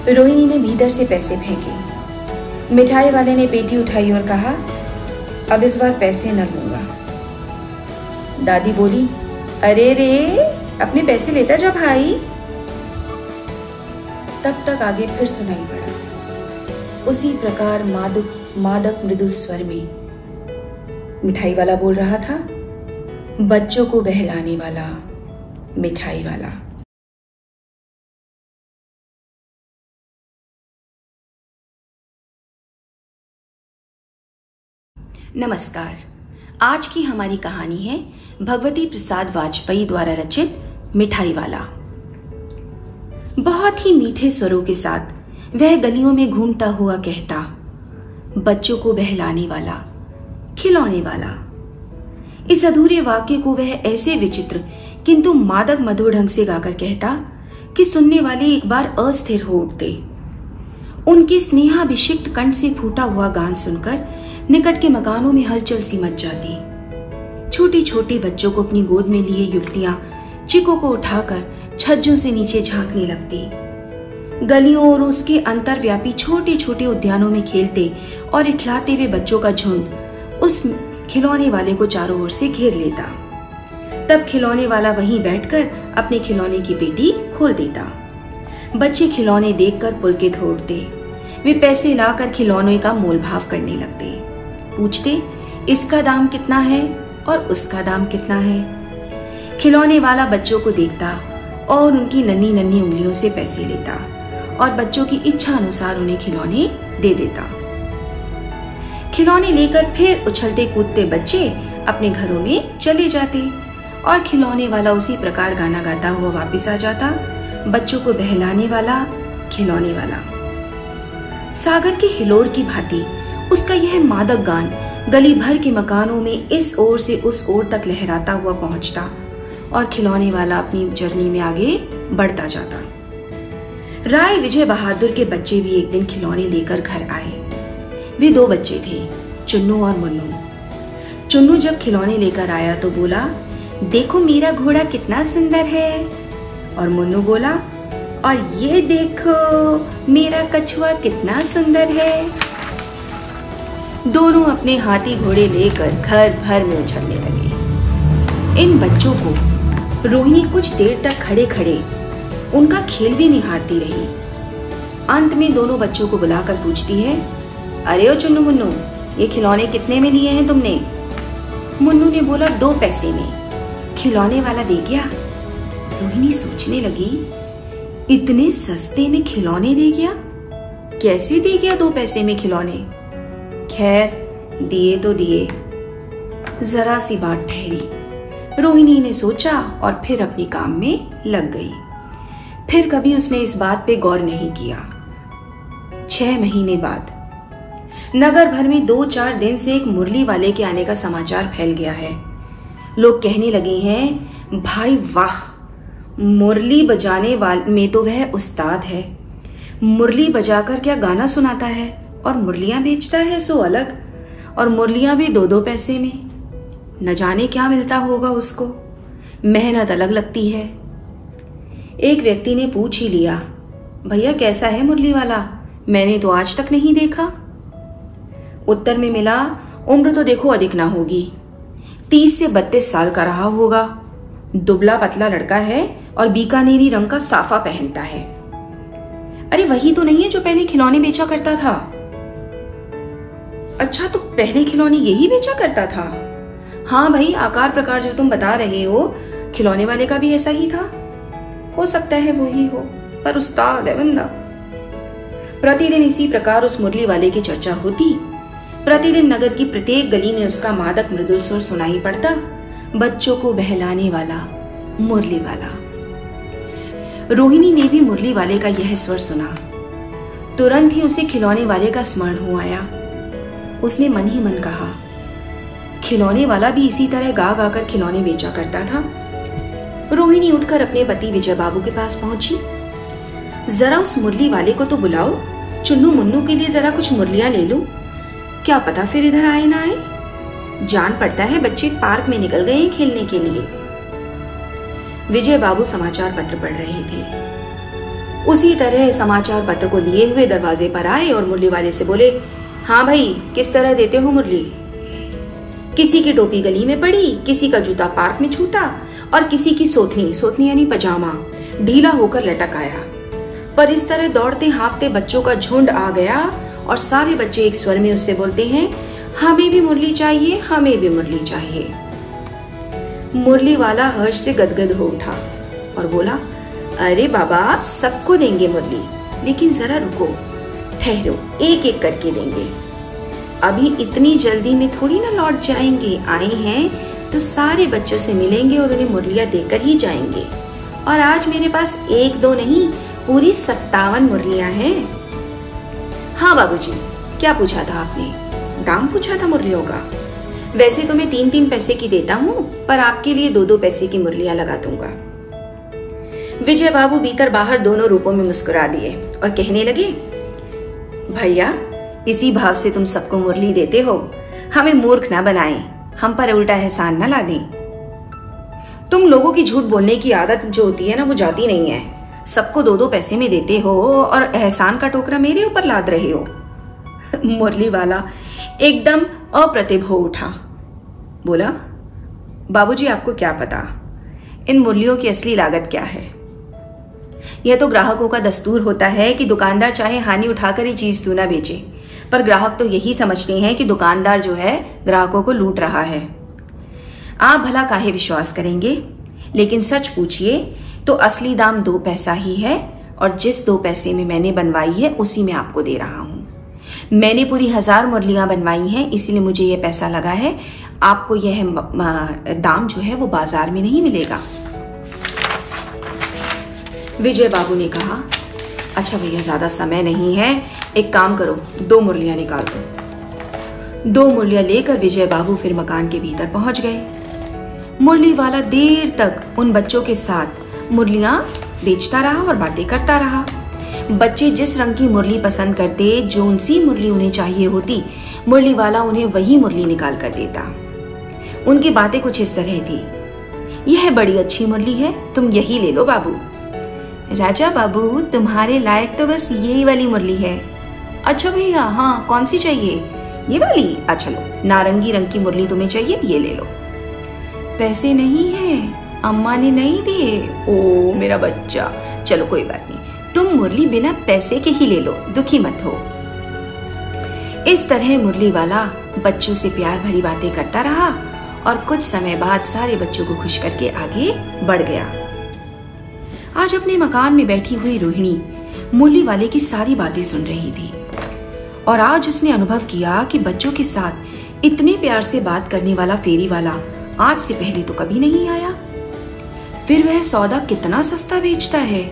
रोहिणी ने भीतर से पैसे फेंके। मिठाई वाले ने पेटी उठाई और कहा, अब इस बार पैसे न लूँगा। दादी बोली, अरे रे, अपने पैसे लेता जा भाई। तब तक आगे फिर सुनाई पड़ा। उसी प्रकार मादक मादक मृदुल स्वर में मिठाई वाला बोल रहा था, बच्चों को बहलाने वाला, मिठाई वाला। नमस्कार। आज की हमारी कहानी है भगवती प्रसाद वाजपेयी द्वारा रचित मिठाई वाला बहुत ही मीठे स्वरों के साथ वह गलियों में घूमता हुआ कहता, बच्चों को बहलाने वाला, खिलौने वाला। इस अधूरे वाक्य को वह ऐसे विचित्र, किंतु मादक मधुर ढंग से गाकर कहता, कि सुनने वाले एक बार अस्थिर हो उठते। उनके स्नेहाभिषिक्त कंठ से फूटा हुआ गान सुनकर निकट के मकानों में हलचल सी मच जाती। छोटे छोटे बच्चों को अपनी गोद में लिए युवतियाँ चिको को उठाकर छज्जों से नीचे झांकने लगती। गलियों और उसके अंतरव्यापी छोटे छोटे उद्यानों में खेलते और इठलाते हुए बच्चों का झुंड उस खिलौने वाले को चारों ओर से घेर लेता। तब खिलौने वाला वहीं बैठकर अपने खिलौने की पेटी खोल देता। बच्चे खिलौने देखकर पुलकित हो वे पैसे लाकर खिलौने का मोल भाव करने लगते। पूछते, इसका दाम कितना है और उसका दाम कितना है? खिलौने वाला बच्चों को देखता और उनकी नन्ही नन्ही उंगलियों से पैसे लेता और बच्चों की इच्छा अनुसार उन्हें खिलौने दे देता। खिलौने लेकर फिर उछलते कूदते बच्चे अपने घरों में चले जाते और खिलौने वाला उसी प्रकार गाना गाता हुआ वापस आ जाता, बच्चों को बहलाने वाला, खिलौने वाला। सागर के हिलोर की भांति उसका यह मादक गान गली भर के मकानों में इस ओर से उस ओर तक लहराता हुआ पहुँचता और खिलौने वाला अपनी जर्नी में आगे बढ़ता जाता। राय विजय बहादुर के बच्चे भी एक दिन खिलौने लेकर घर आए। वे दो बच्चे थे, चुन्नू और मुन्नू। चुन्नू जब खिलौने लेकर आया तो बोला, देखो मेरा घोड़ा कितना सुंदर है। और मुन्नू बोला, और ये देखो, मेरा कछुआ कितना सुंदर है। दोनों अपने हाथी घोड़े लेकर घर भर में उछलने लगे। इन बच्चों को रोहिणी कुछ देर तक खड़े खड़े उनका खेल भी निहारती रही। अंत में दोनों बच्चों को बुलाकर पूछती है, अरे ओ चुन्नू मुन्नू, ये खिलौने कितने में लिए हैं तुमने? मुन्नू ने बोला, दो पैसे में। खिलौने वाला दे गया? रोहिणी सोचने लगी, इतने सस्ते में खिलौने दे गया? कैसे दे गया दो पैसे में खिलौने? खैर, दिए तो दिए। जरा सी बात ठहरी। रोहिणी ने सोचा और फिर अपने काम में लग गई। फिर कभी उसने इस बात पे गौर नहीं किया। छह महीने बाद। नगर भर में दो चार दिन से एक मुरली वाले के आने का समाचार फैल गया है। लोग कहने लगे हैं, भाई वाह, मुरली बजाने वाले में तो वह उस्ताद है। मुरली बजाकर क्या गाना सुनाता है? और मुरलियाँ बेचता है सो अलग। और मुरलियाँ भी दो दो पैसे में। न जाने क्या मिलता होगा उसको। मेहनत अलग लगती है। एक व्यक्ति ने पूछ ही लिया, भैया, कैसा है मुरली वाला? मैंने तो आज तक नहीं देखा। उत्तर में मिला, उम्र तो देखो अधिक ना होगी। तीस से बत्तीस साल का रहा होगा। दुबला पतला लड़का है और बीकानेरी रंग का साफा पहनता है। अरे, वही तो नहीं है जो पहले खिलौने बेचा करता था। अच्छा तो पहले खिलौने यही बेचा करता था? हाँ भाई, आकार प्रकार जो तुम बता रहे हो, खिलौने वाले का भी ऐसा ही था। हो सकता है वो ही हो पर उस्ताद, है बंदा। प्रतिदिन इसी प्रकार उस मुरली वाले की चर्चा होती। प्रतिदिन नगर की प्रत्येक गली में उसका मादक मृदुल स्वर सुनाई पड़ता, बच्चों को बहलाने वाला, मुरली वाला। रोहिणी ने भी मुरली वाले का यह स्वर सुना। तुरंत ही उसे खिलौने वाले का स्मरण हो आया। उसने मन ही मन कहा, खिलौने वाला भी इसी तरह गा गा कर खिलौने बेचा करता था। रोहिणी उठकर अपने पति विजय बाबू के पास पहुँची। जरा उस मुरली वाले को तो बुलाओ, चुन्नू मुन्नू के लिए जरा कुछ मुरलियाँ ले लो। क्या पता फिर इधर आए ना आए? जान पड़ता है बच्चे पार्क में निकल गए हैं खेलने के लिए। विजय बाबू समाचार पत्र पढ़ रहे थे। उसी तरह समाचार पत्र को लिए हुए दरवाजे पर आए और मुरली वाले से बोले हाँ भाई, किस तरह देते हो मुरली? किसी की टोपी गली में पड़ी, किसी का जूता पार्क में छूटा, और किसी की सोथनी सोथनी यानी पजामा, ढीला होकर लटक आया। पर इस तरह दौड़ते हाफते बच्चों का झुंड आ गया, और सारे बच्चे एक स्वर में उससे बोलते हैं, हमें भी मुरली चाहिए, हमें भी मुरली चाहिए। मुरली वाला हर्ष से गदगद हो उठा और बोला, अरे बाबा, सबको देंगे मुरली, लेकिन जरा रुको। ठहरो एक एक करके देंगे। अभी इतनी जल्दी में थोड़ी ना लौट जाएँगे। आए हैं तो सारे बच्चों से मिलेंगे और उन्हें मुरलियाँ देकर ही जाएँगे। और आज मेरे पास एक दो नहीं पूरी सत्तावन मुरलियाँ हैं। हाँ बाबूजी, क्या पूछा था आपने? दाम पूछा था मुरलियों का? वैसे तो मैं तीन तीन पैसे की देता हूँ पर आपके लिए दो दो पैसे की मुरलियाँ लगा दूँगा। विजय बाबू भीतर बाहर दोनों रूपों में मुस्कुरा दिए और कहने लगे भैया, इसी भाव से तुम सबको मुरली देते हो। हमें मूर्ख ना बनाए। हम पर उल्टा एहसान ना ला दें तुम लोगों की झूठ बोलने की आदत जो होती है ना, वो जाती नहीं है। सबको दो दो पैसे में देते हो और एहसान का टोकरा मेरे ऊपर लाद रहे हो। मुरली वाला एकदम अप्रतिभ हो उठा। बोला, बाबूजी, आपको क्या पता? इन मुरलियों की असली लागत क्या है? यह तो ग्राहकों का दस्तूर होता है कि दुकानदार चाहे हानि उठाकर ही चीज़ क्यों ना बेचे। पर ग्राहक तो यही समझते हैं कि दुकानदार जो है, ग्राहकों को लूट रहा है। आप भला काहे विश्वास करेंगे? लेकिन सच पूछिए तो असली दाम दो पैसा ही है और जिस दो पैसे में मैंने बनवाई है, उसी में आपको दे रहा हूँ। मैंने पूरी हज़ार मुरलियाँ बनवाई हैं, इसीलिए मुझे यह पैसा लगा है। आपको यह दाम जो है, वो बाज़ार में नहीं मिलेगा। विजय बाबू ने कहा अच्छा भैया, ज़्यादा समय नहीं है। एक काम करो, दो मुरलियाँ निकाल दो। दो मुरलियाँ लेकर विजय बाबू फिर मकान के भीतर पहुँच गए। मुरली वाला देर तक उन बच्चों के साथ मुरलियाँ बेचता रहा और बातें करता रहा। बच्चे जिस रंग की मुरली पसंद करते, जो सी मुरली उन्हें चाहिए होती, मुरली वाला उन्हें वही मुरली निकाल कर देता। उनकी बातें कुछ इस तरह थी। यह बड़ी अच्छी मुरली है, तुम यही ले लो बाबू। राजा बाबू, तुम्हारे लायक तो बस यही वाली मुरली है। अच्छा भैया हाँ कौन सी चाहिए? ये वाली? अच्छा लो, नारंगी रंग की मुरली तुम्हें चाहिए, ये ले लो। पैसे नहीं है, अम्मा ने नहीं दिए। ओ, मेरा बच्चा। चलो, कोई बात नहीं। तुम मुरली बिना पैसे के ही ले लो, दुखी मत हो। इस तरह मुरली वाला बच्चों से प्यार भरी बातें करता रहा और कुछ समय बाद सारे बच्चों को खुश करके आगे बढ़ गया। आज अपने मकान में बैठी हुई रोहिणी मुरली वाले की सारी बातें सुन रही थी। और आज उसने अनुभव किया कि बच्चों के साथ इतने प्यार से बात करने वाला फेरी वाला आज से पहले तो कभी नहीं आया। फिर वह सौदा कितना सस्ता बेचता है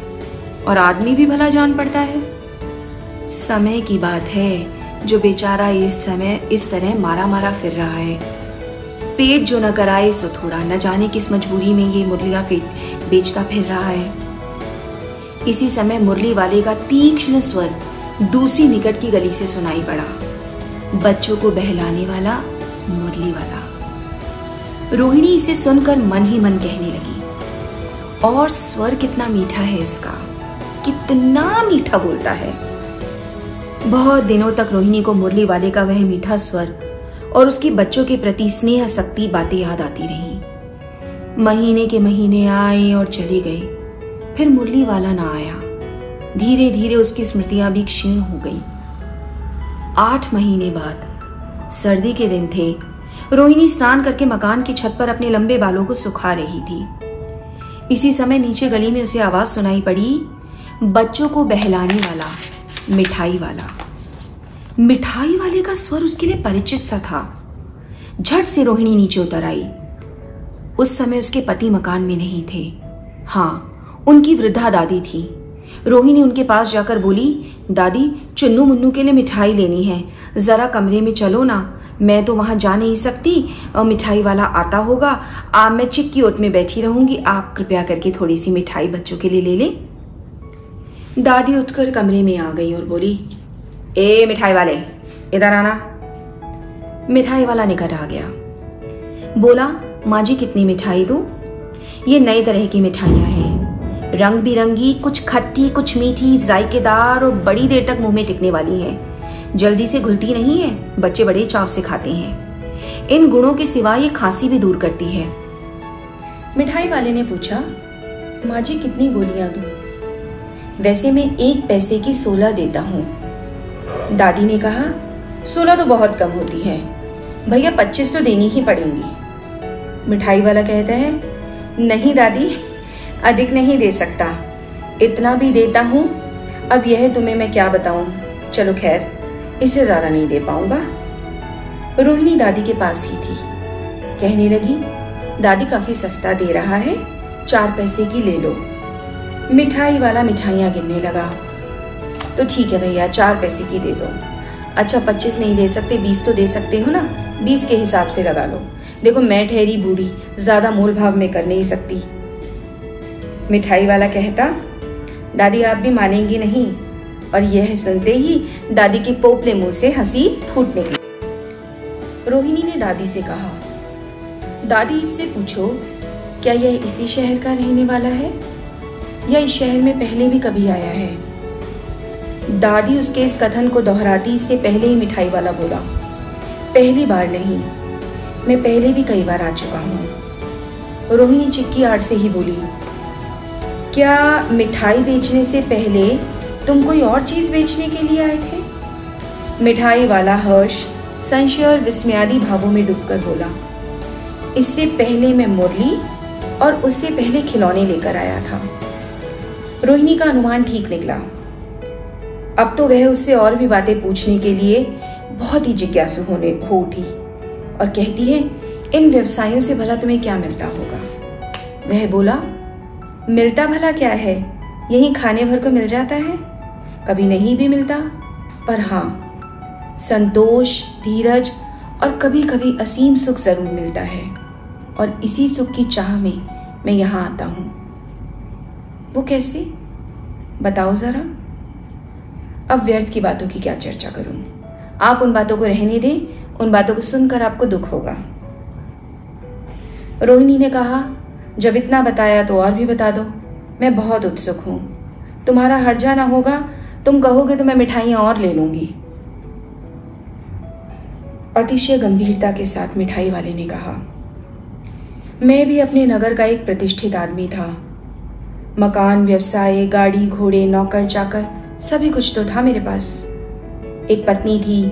और आदमी भी भला जान पड़ता है। समय की बात है जो बेचारा इस समय इस तरह मारा मारा फिर रहा है। पेट जो न कराए सो थोड़ा न जाने किस मजबूरी में ये मुरलिया बेचता फिर रहा है। इसी समय मुरली वाले का तीक्ष्ण स्वर दूसरी निकट की गली से सुनाई पड़ा। बच्चों को बहलाने वाला मुरली वाला। रोहिणी इसे सुनकर मन ही मन कहने लगी, और स्वर कितना मीठा है इसका। कितना मीठा बोलता है। बहुत दिनों तक रोहिणी को मुरली वाले का वह मीठा स्वर और उसकी बच्चों के प्रति स्नेह, शक्ति बातें याद आती रही। महीने के महीने आए और चले गए। फिर मुरली वाला ना आया। धीरे धीरे उसकी स्मृतियाँ भी क्षीण हो गई। आठ महीने बाद, सर्दी के दिन थे। रोहिणी स्नान करके मकान की छत पर अपने लंबे बालों को सुखा रही थी। इसी समय नीचे गली में उसे आवाज़ सुनाई पड़ी, बच्चों को बहलाने वाला, मिठाई वाला। मिठाई वाले का स्वर उसके लिए परिचित सा था। झट से रोहिणी नीचे उतर आई। उस समय उसके पति मकान में नहीं थे। हाँ उनकी वृद्धा दादी थी। रोहिणी उनके पास जाकर बोली, दादी, चुन्नू मुन्नू के लिए मिठाई लेनी है। जरा कमरे में चलो ना। मैं तो वहाँ जा नहीं सकती, और मिठाई वाला आता होगा। आप मैं चिक्की ओट में बैठी रहूँगी। आप कृपया करके थोड़ी सी मिठाई बच्चों के लिए ले लें। दादी उठकर कमरे में आ गई और बोली, ए, मिठाई वाले, इधर आना। मिठाई वाला निकट आ गया। बोला, माँ जी, कितनी मिठाई दू? ये नई तरह की मिठाइयाँ हैं। रंग बिरंगी कुछ खट्टी, कुछ मीठी, जायकेदार और बड़ी देर तक मुँह में टिकने वाली है। जल्दी से घुलती नहीं है, बच्चे बड़े चाव से खाते हैं। इन गुणों के सिवा ये खांसी भी दूर करती है। मिठाई वाले ने पूछा, माँ जी, कितनी गोलियाँ दू? वैसे मैं एक पैसे की सोलह देता हूँ। दादी ने कहा, सोलह तो बहुत कम होती है। भैया, पच्चीस तो देनी ही पड़ेंगी। मिठाई वाला कहता है, नहीं दादी अधिक नहीं दे सकता। इतना भी देता हूँ। अब यह तुम्हें मैं क्या बताऊँ? चलो खैर इससे ज़्यादा नहीं दे पाऊँगा। रोहिणी दादी के पास ही थी। कहने लगी, दादी काफ़ी सस्ता दे रहा है, चार पैसे की ले लो। मिठाई वाला मिठाइयाँ गिनने लगा। तो ठीक है भैया, चार पैसे की दे दो। अच्छा पच्चीस नहीं दे सकते, बीस तो दे सकते हो ना? बीस के हिसाब से लगा लो। देखो, मैं ठहरी बूढ़ी, ज़्यादा मोल भाव में कर नहीं सकती। मिठाई वाला कहता, दादी, आप भी मानेंगी नहीं। और यह सुनते ही दादी के पोपले मुँह से हँसी फूट निकली। रोहिणी ने दादी से कहा, दादी, इससे पूछो, क्या यह इसी शहर का रहने वाला है? या इस शहर में पहले भी कभी आया है? दादी उसके इस कथन को दोहराती, इससे पहले ही मिठाई वाला बोला, पहली बार नहीं, मैं पहले भी कई बार आ चुका हूँ। रोहिणी चिक्की आड़ से ही बोली क्या मिठाई बेचने से पहले तुम कोई और चीज़ बेचने के लिए आए थे? मिठाई वाला हर्ष संशय और विस्मयादी भावों में डूबकर बोला, इससे पहले मैं मुरली और उससे पहले खिलौने लेकर आया था। रोहिणी का अनुमान ठीक निकला। अब तो वह उससे और भी बातें पूछने के लिए बहुत ही जिज्ञासु होने, हो उठी और कहती है, इन व्यवसायों से भला तुम्हें क्या मिलता होगा? वह बोला मिलता भला क्या है? यही खाने भर को मिल जाता है? कभी नहीं भी मिलता। पर हाँ संतोष, धीरज और कभी कभी असीम सुख ज़रूर मिलता है। और इसी सुख की चाह में मैं यहाँ आता हूँ। वो कैसे? बताओ जरा। अब व्यर्थ की बातों की क्या चर्चा करूँ? आप उन बातों को रहने दें, उन बातों को सुनकर आपको दुख होगा। रोहिणी ने कहा जब इतना बताया तो और भी बता दो। मैं बहुत उत्सुक हूँ। तुम्हारा हर्जा ना होगा, तुम कहोगे तो मैं मिठाइयाँ और ले लूँगी। अतिशय गंभीरता के साथ मिठाई वाले ने कहा, मैं भी अपने नगर का एक प्रतिष्ठित आदमी था। मकान, व्यवसाय, गाड़ी, घोड़े, नौकर, चाकर, सभी कुछ तो था मेरे पास। एक पत्नी थी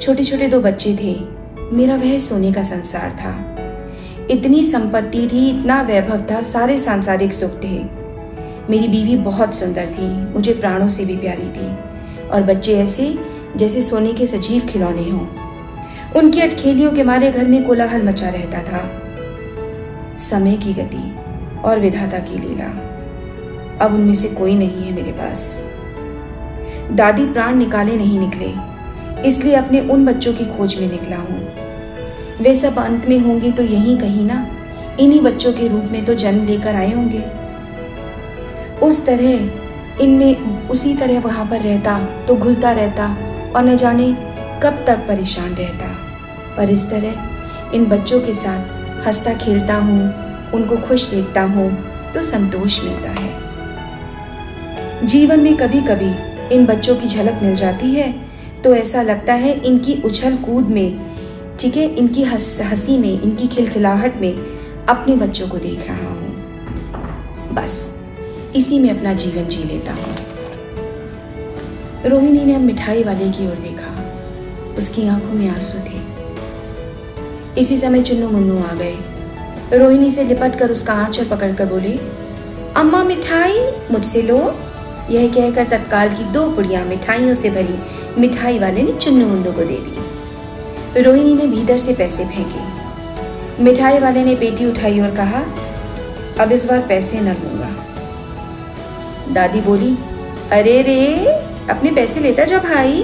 छोटे छोटे दो बच्चे थे। मेरा वह सोने का संसार था। इतनी संपत्ति थी, इतना वैभव था, सारे सांसारिक सुख थे। मेरी बीवी बहुत सुंदर थी, मुझे प्राणों से भी प्यारी थी। और बच्चे ऐसे, जैसे सोने के सजीव खिलौने हों। उनकी अटखेलियों के मारे घर में कोलाहल मचा रहता था। समय की गति और विधाता की लीला। अब उनमें से कोई नहीं है मेरे पास। दादी प्राण निकाले नहीं निकले, इसलिए अपने उन बच्चों की खोज में निकला हूँ। वे सब अंत में होंगे तो यहीं कहीं ना। इन्हीं बच्चों के रूप में तो जन्म लेकर आए होंगे। उस तरह, इनमें उसी तरह वहाँ पर रहता तो घुलता रहता, और न जाने कब तक परेशान रहता। पर इस तरह, इन बच्चों के साथ हंसता खेलता हूँ, उनको खुश देखता हूँ तो संतोष मिलता है। जीवन में कभी कभी इन बच्चों की झलक मिल जाती है तो ऐसा लगता है इनकी उछल कूद में ठीक है? इनकी हँसी में, इनकी खिलखिलाहट में अपने बच्चों को देख रहा हूँ। बस, इसी में अपना जीवन जी लेता हूँ। रोहिणी ने मिठाई वाले की ओर देखा। उसकी आँखों में आँसू थे। इसी समय चुन्नू मुन्नू आ गए। रोहिणी से लिपट कर उसका आंचल पकड़कर बोले, अम्मा, मिठाई? मुझसे लो। यह कहकर तत्काल की दो पुड़िया मिठाइयों से भरी मिठाई वाले ने चुन्नू मुन्नू को दे दी। रोहिणी ने भीतर से पैसे फेंके। मिठाई वाले ने बेटी उठाई और कहा, अब इस बार पैसे न लूँगा। दादी बोली, अरे रे, अपने पैसे लेता जा भाई।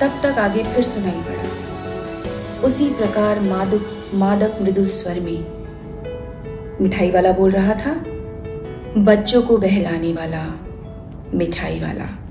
तब तक आगे फिर सुनाई पड़ा। उसी प्रकार मादक मादक मृदुल स्वर में मिठाई वाला बोल रहा था, बच्चों को बहलाने वाला, मिठाई वाला।